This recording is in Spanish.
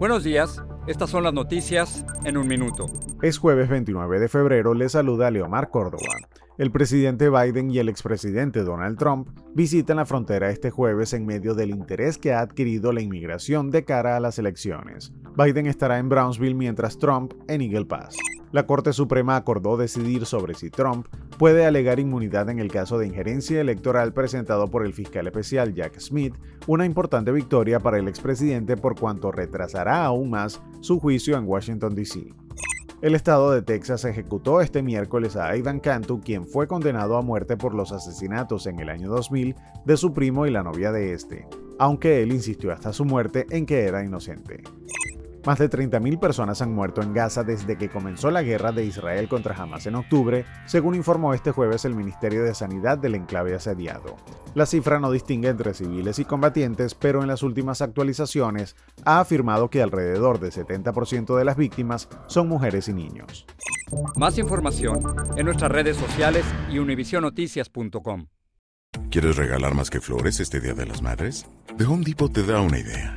Buenos días, estas son las noticias en un minuto. Es jueves 29 de febrero, le saluda Leomar Córdoba. El presidente Biden y el expresidente Donald Trump visitan la frontera este jueves en medio del interés que ha adquirido la inmigración de cara a las elecciones. Biden estará en Brownsville mientras Trump en Eagle Pass. La Corte Suprema acordó decidir sobre si Trump puede alegar inmunidad en el caso de injerencia electoral presentado por el fiscal especial Jack Smith, una importante victoria para el expresidente por cuanto retrasará aún más su juicio en Washington, D.C. El estado de Texas ejecutó este miércoles a Aidan Cantu, quien fue condenado a muerte por los asesinatos en el año 2000 de su primo y la novia de este, aunque él insistió hasta su muerte en que era inocente. Más de 30.000 personas han muerto en Gaza desde que comenzó la guerra de Israel contra Hamas en octubre, según informó este jueves el Ministerio de Sanidad del enclave asediado. La cifra no distingue entre civiles y combatientes, pero en las últimas actualizaciones ha afirmado que alrededor del 70% de las víctimas son mujeres y niños. Más información en nuestras redes sociales y univisionoticias.com. ¿Quieres regalar más que flores este Día de las Madres? The Home Depot te da una idea.